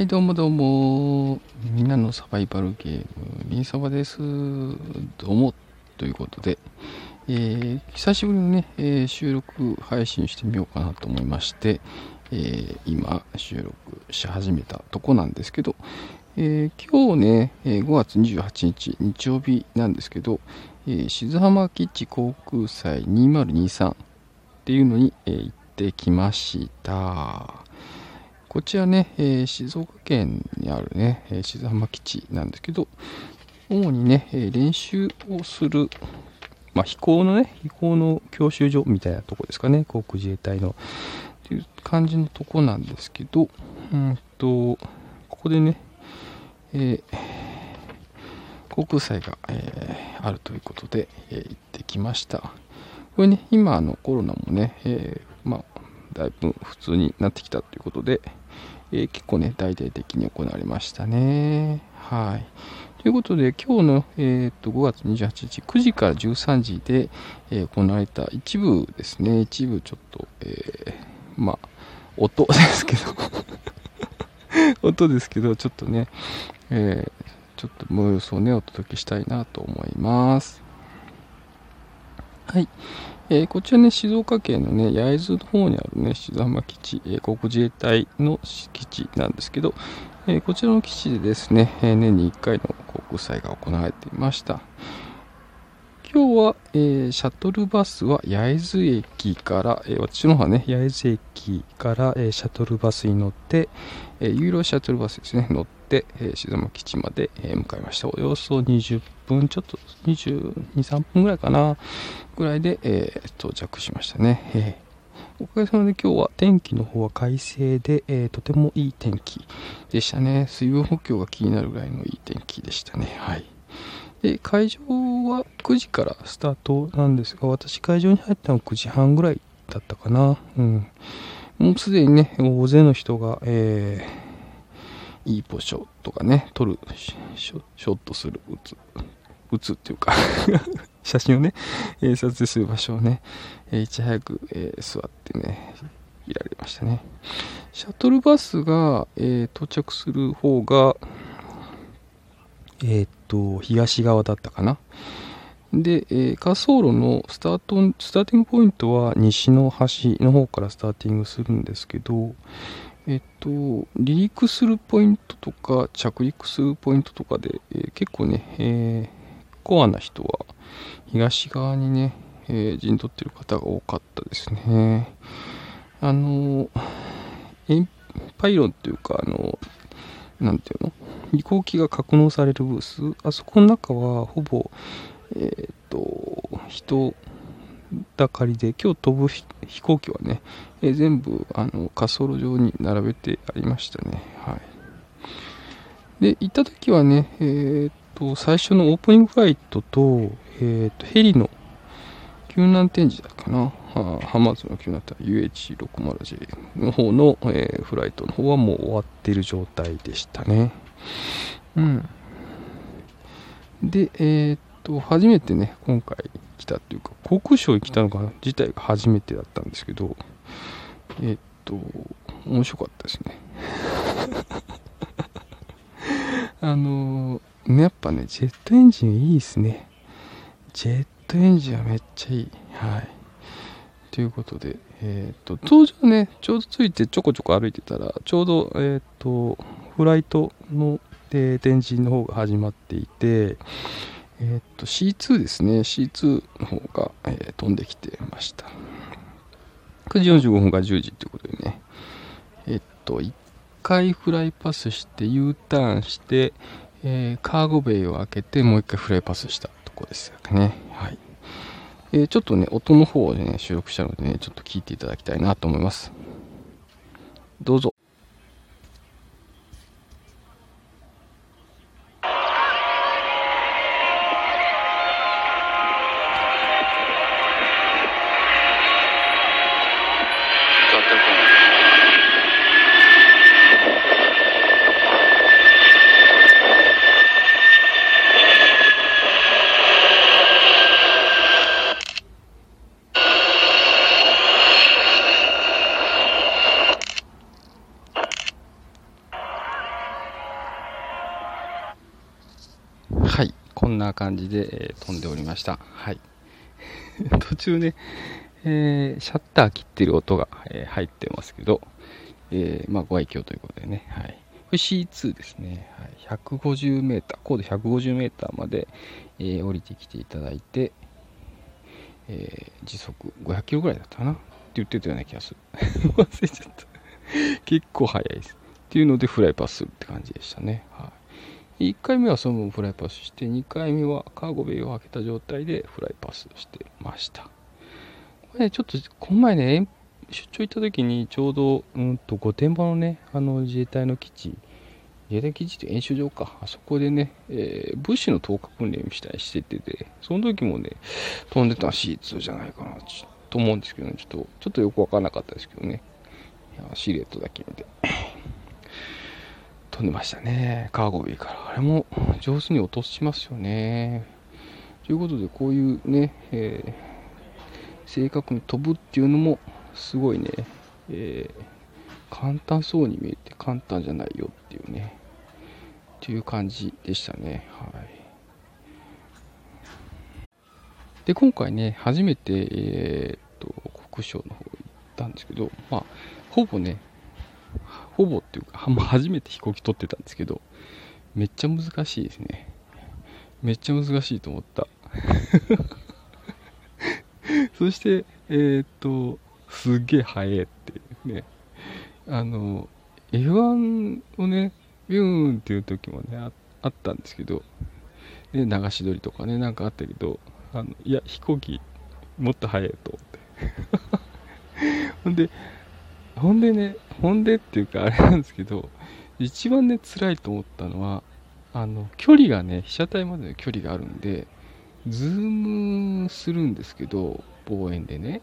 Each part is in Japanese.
はい、どうもどうも。みんなのサバイバルゲーム、リンサバです。どうも。ということで、えー、久しぶりのね、えー、収録配信してみようかなと思いまして、えー、今、収録し始めたとこなんですけど、え今日ね、5月28日、日曜日なんですけど、え静浜基地航空祭2023っていうのに、え行ってきました。こちらね、えー、静岡県にあるね、えー、静浜基地なんですけど、主にね、え、練習をする、まあ、飛行のね、飛行の教習所みたいなとこですかね、航空自衛隊の。っていう感じのとこなんですけど、うんと、ここでね、え航空祭が、えあるということで、え行ってきました。これね、今のコロナもね、えまあ、だいぶ普通になってきたということで、えー、結構ね、大々的に行われましたね。はい。ということで、今日の、えー、と5月28日、9時から13時で、えー、行われた一部ですね、一部ちょっと、えー、まあ、音ですけど 音ですけど、ちょっとね、えー、ちょっと模様をね、お届けしたいなと思います。はい。えー、こちらね、静岡県のね、焼津の方にあるね、静浜基地、えー、航空自衛隊の基地なんですけど、えー、こちらの基地でですね、え年に1回の航空祭が行われていました。今日は、えー、シャトルバスは焼津駅から、えー、私の方はね、焼津駅から、えー、シャトルバスに乗って、えー、ユーロシャトルバスですね、乗って、えー、静岡基地まで、えー、向かいました。およそ20分、ちょっと22、3分ぐらいかな、ぐらいで、えー、到着しましたね。えー、おかげさまで今日は天気の方は快晴で、えー、とてもいい天気でしたね。水分補給が気になるぐらいのいい天気でしたね。はい。で、会場は9時からスタートなんですが、私会場に入ったの9時半ぐらいだったかな。うん。もうすでにね、大勢の人が、えー、いいポジションとかね、撮る、ショットする、打つ、打つっていうか 写真をね、え、撮影する場所をね、えー、いち早く、えー、座ってね、いられましたね。シャトルバスが、え到着する方が、えっと、東側だったかな。で、えー、滑走路のスタート、スターティングポイントは西の端の方からスターティングするんですけど、えっと、離陸するポイントとか着陸するポイントとかで、えー、結構ね、えーコアな人は東側にね、え、陣取ってる方が多かったですね。あの、パイロンっていうか、あの、なんていうの？飛行機が格納されるブース、あそこの中はほぼ、えっ、ー、と、人だかりで、今日飛ぶ飛行機はね、えー、全部あの滑走路上に並べてありましたね。はい。で、行った時はね、えー、と、最初のオープニングフライトと、えっ、と、ヘリの救難展示だっけな、ハマーズの救難隊 UH60J の方の、えー、フライトの方はもう終わっている状態でしたね。うん。で、えっ、と、初めてね、今回来たっていうか、航空ショーに来たのが自体が初めてだったんですけど、えっ、と、面白かったですね。あのやっぱね、ジェットエンジンいいですね。ジェットエンジンはめっちゃいい。はい。ということで、えっ、ー、と、登場ね、ちょうどついてちょこちょこ歩いてたら、ちょうど、えっ、ー、と、フライトの、で、展示の方が始まっていて、えっ、と、C2 ですね。C2 の方が、え飛んできてました。9時45分から10時ということでね、えっと、1回フライパスして U ターンして、え、カーゴベイを開けてもう一回フライパスしたとこですよね。えー、ちょっとね、音の方をね、収録したのでね、ちょっと聞いていただきたいなと思います。どうぞ。な感じで、えー、飛んでおりました。はい。途中ね、えー、シャッター切ってる音が、えー、入ってますけど、えー、まあ、ご愛嬌ということでね、はい。これ C2 ですね。はい、150m、高度 150m まで、えー、降りてきていただいて、えー、時速500キロぐらいだったかな？って言ってたような気がする。忘れちゃった。結構速いです。っていうのでフライパスするって感じでしたね。はい、1回目はそのままフライパスして、2回目はカーゴベイを開けた状態でフライパスしてました。これね、ちょっと、この前ね、出張行った時にちょうど、うんと、御殿場のね、あの自衛隊の基地、自衛隊基地って演習場か、あそこでね、えー、物資の投下訓練したりしててて、その時もね、飛んでたのは C2 じゃないかな、と思うんですけどね、ちょっと、ちょっとよくわかんなかったですけどね、シルエットだけ見て。飛んでましたね。カーゴビーから。あれも上手に落としますよね。ということで、こういうね、えー、正確に飛ぶっていうのも、すごいね、えー、簡単そうに見えて簡単じゃないよっていうね、っていう感じでしたね。はい。で、今回ね、初めて、えー、っと、国省の方行ったんですけど、まあ、ほぼね、ほぼっていうか、初めて飛行機取ってたんですけど、めっちゃ難しいですね。めっちゃ難しいと思った。そして、えー、っと、すげえ速えってね。あの、F1 をね、ビューンっていう時もね、ああったんですけど、ね、流し撮りとかね、なんかあったけど、あのいや、飛行機もっと速いと思って。ほんで、ほんでね、ほんでっていうかあれなんですけど、一番ね、辛いと思ったのは、あの、距離がね、被写体までの距離があるんで、ズームするんですけど、望遠でね。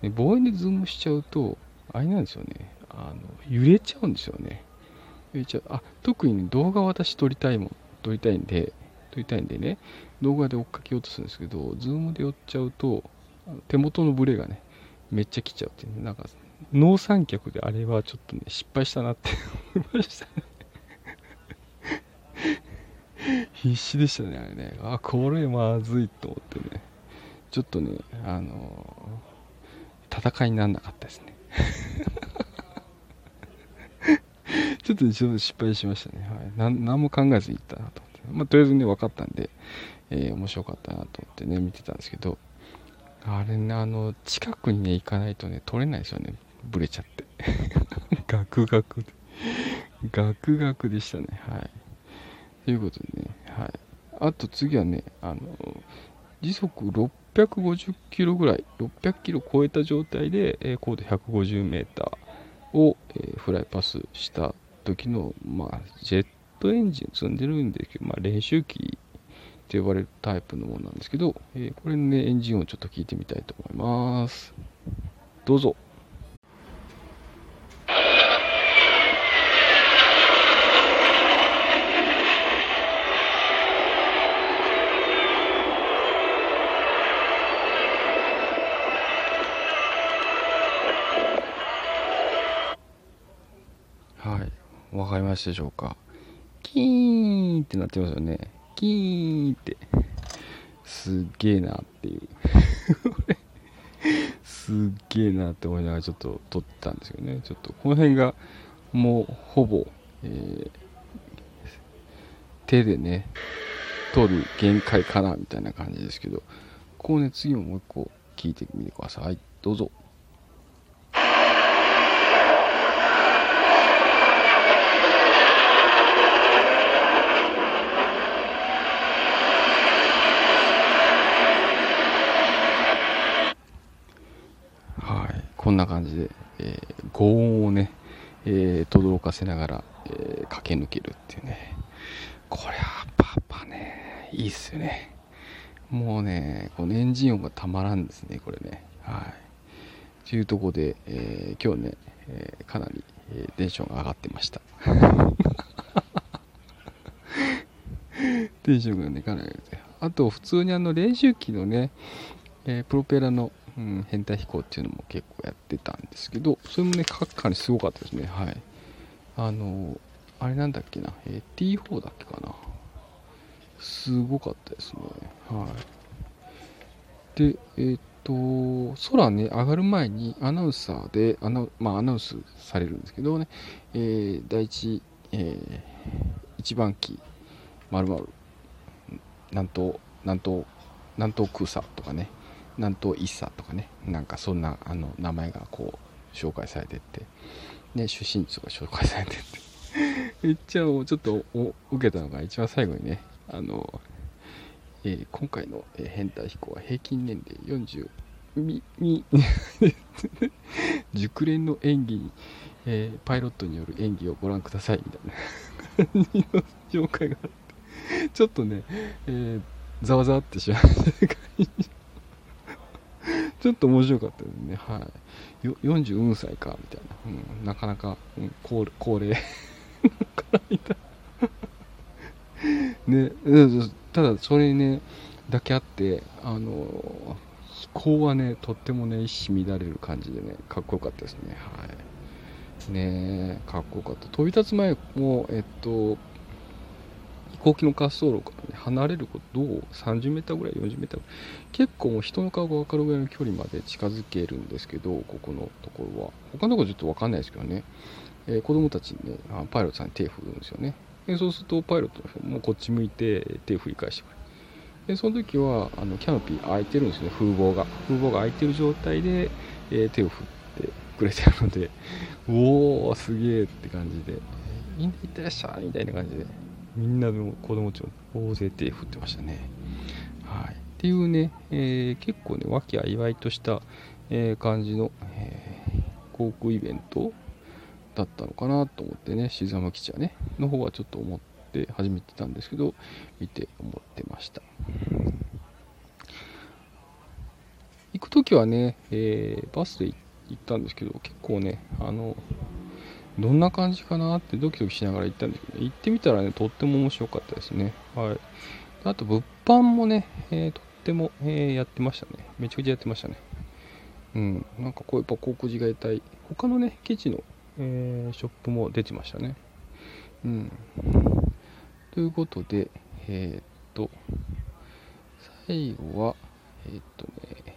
で望遠でズームしちゃうと、あれなんですよね、あの、揺れちゃうんですよね。揺れちゃう。あ、特にね、動画私撮りたいもん、撮りたいんで、撮りたいんでね、動画で追っかけようとするんですけど、ズームで寄っちゃうと、手元のブレがね、めっちゃ来ちゃうっていう、ね、なんか農三脚であれはちょっとね、失敗したなって思いましたね必死でしたね、あれね。あ、これまずいと思ってね。ちょっとね、あのー、戦いにならなかったですね。ちょっと、ちょっと失敗しましたね。はい。何も考えずに行ったなと思って。まあ、とりあえずね、分かったんで、えー、面白かったなと思ってね、見てたんですけど、あれね、あの、近くにね、行かないとね、撮れないですよね。ブレちゃって。ガクガクで。ガクガクでしたね。はい。ということでね、はい。あと次はね、あの、時速650キロぐらい、600キロ超えた状態で、えー、高度150メーターを、えー、フライパスした時の、まあ、ジェットエンジン積んでるんですけど、まあ、練習機って呼ばれるタイプのものなんですけど、えー、これのね、エンジン音をちょっと聞いてみたいと思います。どうぞ。はい。わかりましたでしょうか。キーンってなってますよね。キーンって。すっげえなっていう。すっげえなって思いながらちょっと撮ったんですよね。ちょっとこの辺がもうほぼ、えー、手でね、撮る限界かなみたいな感じですけど、ここね、次ももう一個聞いてみてください。どうぞ。こんな感じで、えー、轟音をね、えー、轟かせながら、えー、駆け抜けるっていうね。これはパパね、いいっすよね。もうね、このエンジン音がたまらんですね、これね。はい。というとこで、え今日ね、えかなり、えテンションが上がってました。テンションがね、かなりあと、普通にあの練習機のね、えプロペラのうん、変態飛行っていうのも結構やってたんですけど、それもね、各かにすごかったですね。はい。あの、あれなんだっけな、えー、T4 だっけかな。すごかったですね。はい。で、えー、っと、空ね、上がる前にアナウンサーでアナ,、まあ、アナウンスされるんですけどね、えー、第一、えー、一番機、まるまる、南東、南東、南東空佐とかね、南東一茶とかね、なんかそんなあの名前がこう紹介されてって、ね、出身地とか紹介されてって、めっちゃちょっと受けたのが一番最後にね、あの、えー、今回の、変態飛行は平均年齢40み、み、熟練の演技に、えー、パイロットによる演技をご覧くださいみたいな感じの紹介があって、ちょっとね、え、ざわざわってしまうちょっと面白かったですね。はい。よ44歳か、みたいな。うん、なかなか、うん、高高齢からみたね、ただそれね、だけあって、あの、飛行はね、とってもね、一糸乱れる感じでね、かっこよかったですね。はい。ねかっこよかった。飛び立つ前も、えっと、飛行機の滑走路から、ね、離れることを30メーターぐらい、40メーターぐらい、結構もう人の顔が分かるぐらいの距離まで近づけるんですけど、ここのところは。他のところちょっと分かんないですけどね。えー、子供たちにね、パイロットさんに手を振るんですよね。でそうするとパイロットの人もこっち向いて手を振り返してくれる。でその時はあのキャノピー開いてるんですね、風防が。風防が開いてる状態で、えー、手を振ってくれてるので、おお、すげえって感じで、みんな行ってらっしゃいみたいな感じで、みんなの子供たちも大勢手振ってましたね。はい、っていうね、えー、結構ね、和気あいあいとした、えー、感じの、え航空イベントだったのかなと思ってね、静浜基地はね、の方はちょっと思って始めてたんですけど、見て思ってました。行く時はね、えー、バスで行ったんですけど、結構ね、あの、どんな感じかなってドキドキしながら行ったんですけど、行ってみたらね、とっても面白かったですね。はい。あと、物販もね、えー、とっても、えー、やってましたね。めちゃくちゃやってましたね。うん。なんかこう、やっぱ航空自衛隊、他のね、基地のえー、ショップも出てましたね。うん。ということで、えー、っと、最後は、えー、っとね、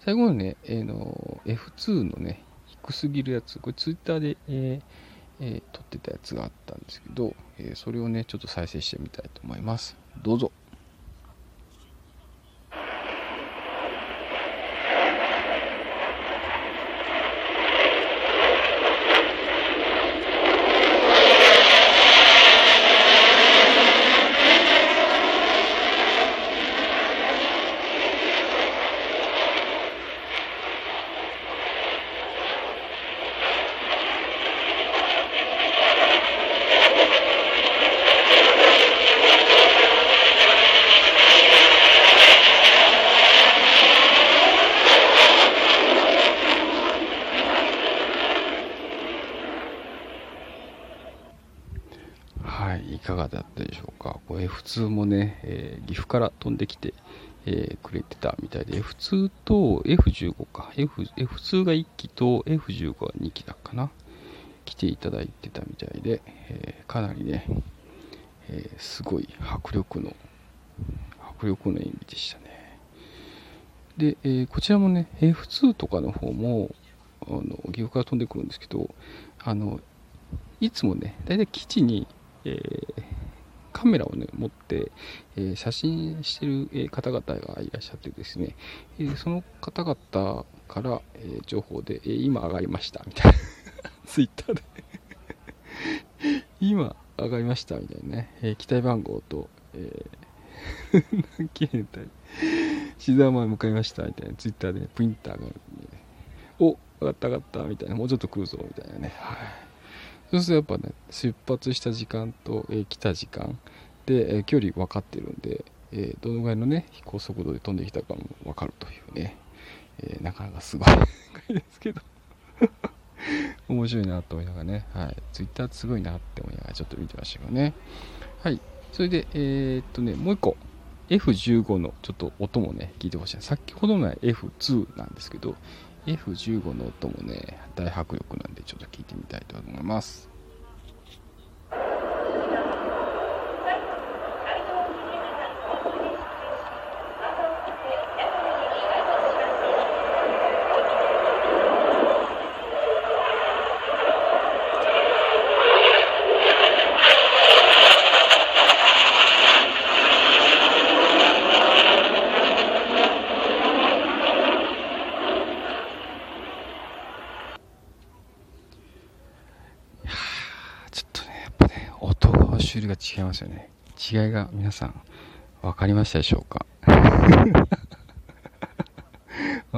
最後のね、えー、の F2 のね、低すぎるやつ、これツイッターで、えーえー、撮ってたやつがあったんですけど、えー、それをね、ちょっと再生してみたいと思います。どうぞ。かがだったでしょうか。これ F2 もね、えー、岐阜から飛んできて、えー、くれてたみたいで、F2 と F15 か。F、F2 が1機と F15 が2機だっかな。来ていただいてたみたいで、えー、かなりね、えすごい迫力の、迫力の演技でしたね。で、えこちらもね、F2 とかの方も、あの岐阜から飛んでくるんですけど、あのいつもね、大体基地にえー、カメラをね、持って、えー、写真してる、方々がいらっしゃってですね、えその方々から、え情報で、え今上がりました、みたいな。ツイッターで。今上がりました、みたいなね、え機体番号と、えー、何機変態、静岡まで向かいました、みたいな、ツイッターで、ね、プリンターが、ね、お上がった上がった、みたいな、もうちょっと来るぞ、みたいなね。はい。そうするとやっぱね出発した時間と、えー、来た時間。で、えー、距離分かってるんで、えー、どのぐらいのね飛行速度で飛んできたかも分かるというね、えなかなかすごいですけど。面白いなと思いながらね、はい、ツイッターすごいなって思いながらちょっと見てましたけどね。はい。それでえ、っとねもう一個。F15 のちょっと音もね聞いてほしい。先ほどの F2 なんですけど F15 の音もね、大迫力なんでちょっと聞いてみたいと思います。違いますよね。違いが皆さん分かりましたでしょうか？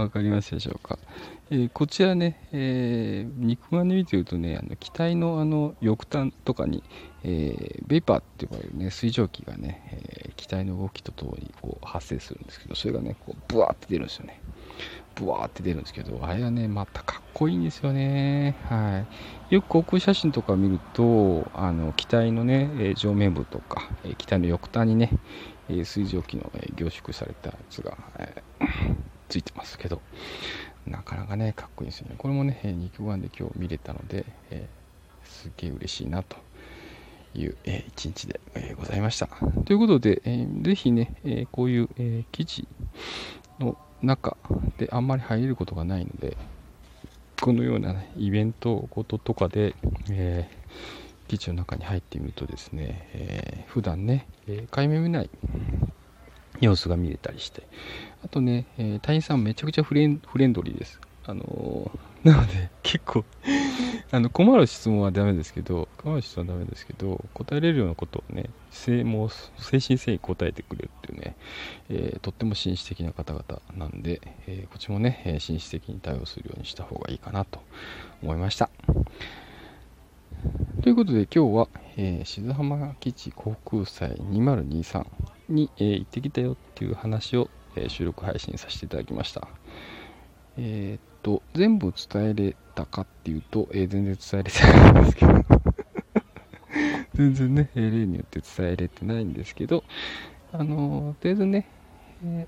分かりましたでしょうか、えー、こちらね、えー、肉眼で見てるとねあの機体のあの翼端とかに、えー、ベイパーって呼ばれるね水蒸気がね、えー、機体の動きとともにこう発生するんですけどそれがねこうブワーって出るんですよね。ブワーって出るんですけどあれはねまたかっこいいんですよね。はい。よく航空写真とか見るとあの機体のね上面部とかえ機体の翼端にね水蒸気の凝縮されたやつが、えーついてますけど、なかなかね、かっこいいですよね。これもね、肉眼で今日見れたので、えー、すげえ嬉しいなという、えー、一日で、えー、ございました。ということで、えー、ぜひね、えこういう、え記事の中であんまり入れることがないので、このような、ね、イベントごととかで、えー、基地の中に入ってみるとですね、えー、普段ね、えー、海面見ない様子が見れたりして、あとね、えー、隊員さんめちゃくちゃフレンフレンドリーです。あのー、なので、結構 あの、困る質問はダメですけど、困る質問はダメですけど、答えれるようなことをね、もう精神誠意答えてくれるっていうね、えー、とっても紳士的な方々なんで、えこっちもね、え紳士的に対応するようにした方がいいかなと思いました。ということで今日は、えー、静浜基地航空祭2023に、え、行ってきたよっていう話を、え、収録配信させていただきました。えー、っと、全部伝えれたかっていうと、え全然伝えれてないんですけど 全然ね、例によって伝えれてないんですけど、あのとりあえずね、え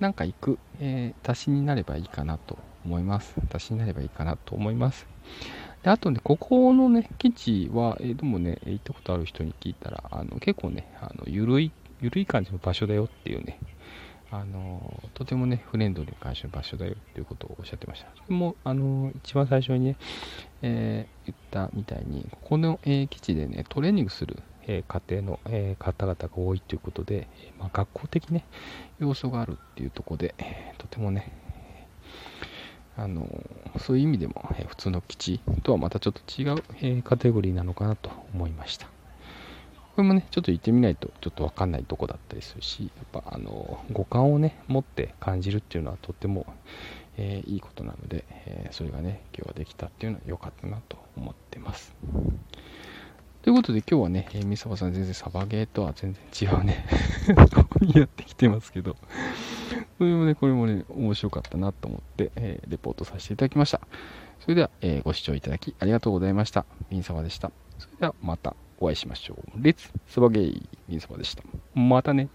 なんか行く、え足しになればいいかなと思います。足しになればいいかなと思います。であとね、ここのね、基地は、えー、でもね、行ったことある人に聞いたら、あの結構ね、あの緩い、緩い感じの場所だよっていうね、あのとてもね、フレンドリーな感じの場所だよっていうことをおっしゃってました。それも、あの一番最初にね、えー、言ったみたいに、ここの、えー、基地でね、トレーニングする、えー、家庭の、え方々が多いということで、まあ、学校的ね、要素があるっていうところで、とてもね、あのそういう意味でも、え普通の基地とはまたちょっと違う、えカテゴリーなのかなと思いました。これもね、ちょっと行ってみないとちょっとわかんないとこだったりするし、やっぱあの五感をね、持って感じるっていうのはとっても、えー、いいことなので、えー、それがね、今日はできたっていうのは良かったなと思ってます。ということで今日はね、えー、みさばさん全然サバゲーとは全然違うね ここにやってきてますけどそれもね、これもね、面白かったなと思って、えー、レポートさせていただきました。それでは、えー、ご視聴いただきありがとうございました。みんさまでした。それではまたお会いしましょう。レッツサバゲイみんさまでした。またね。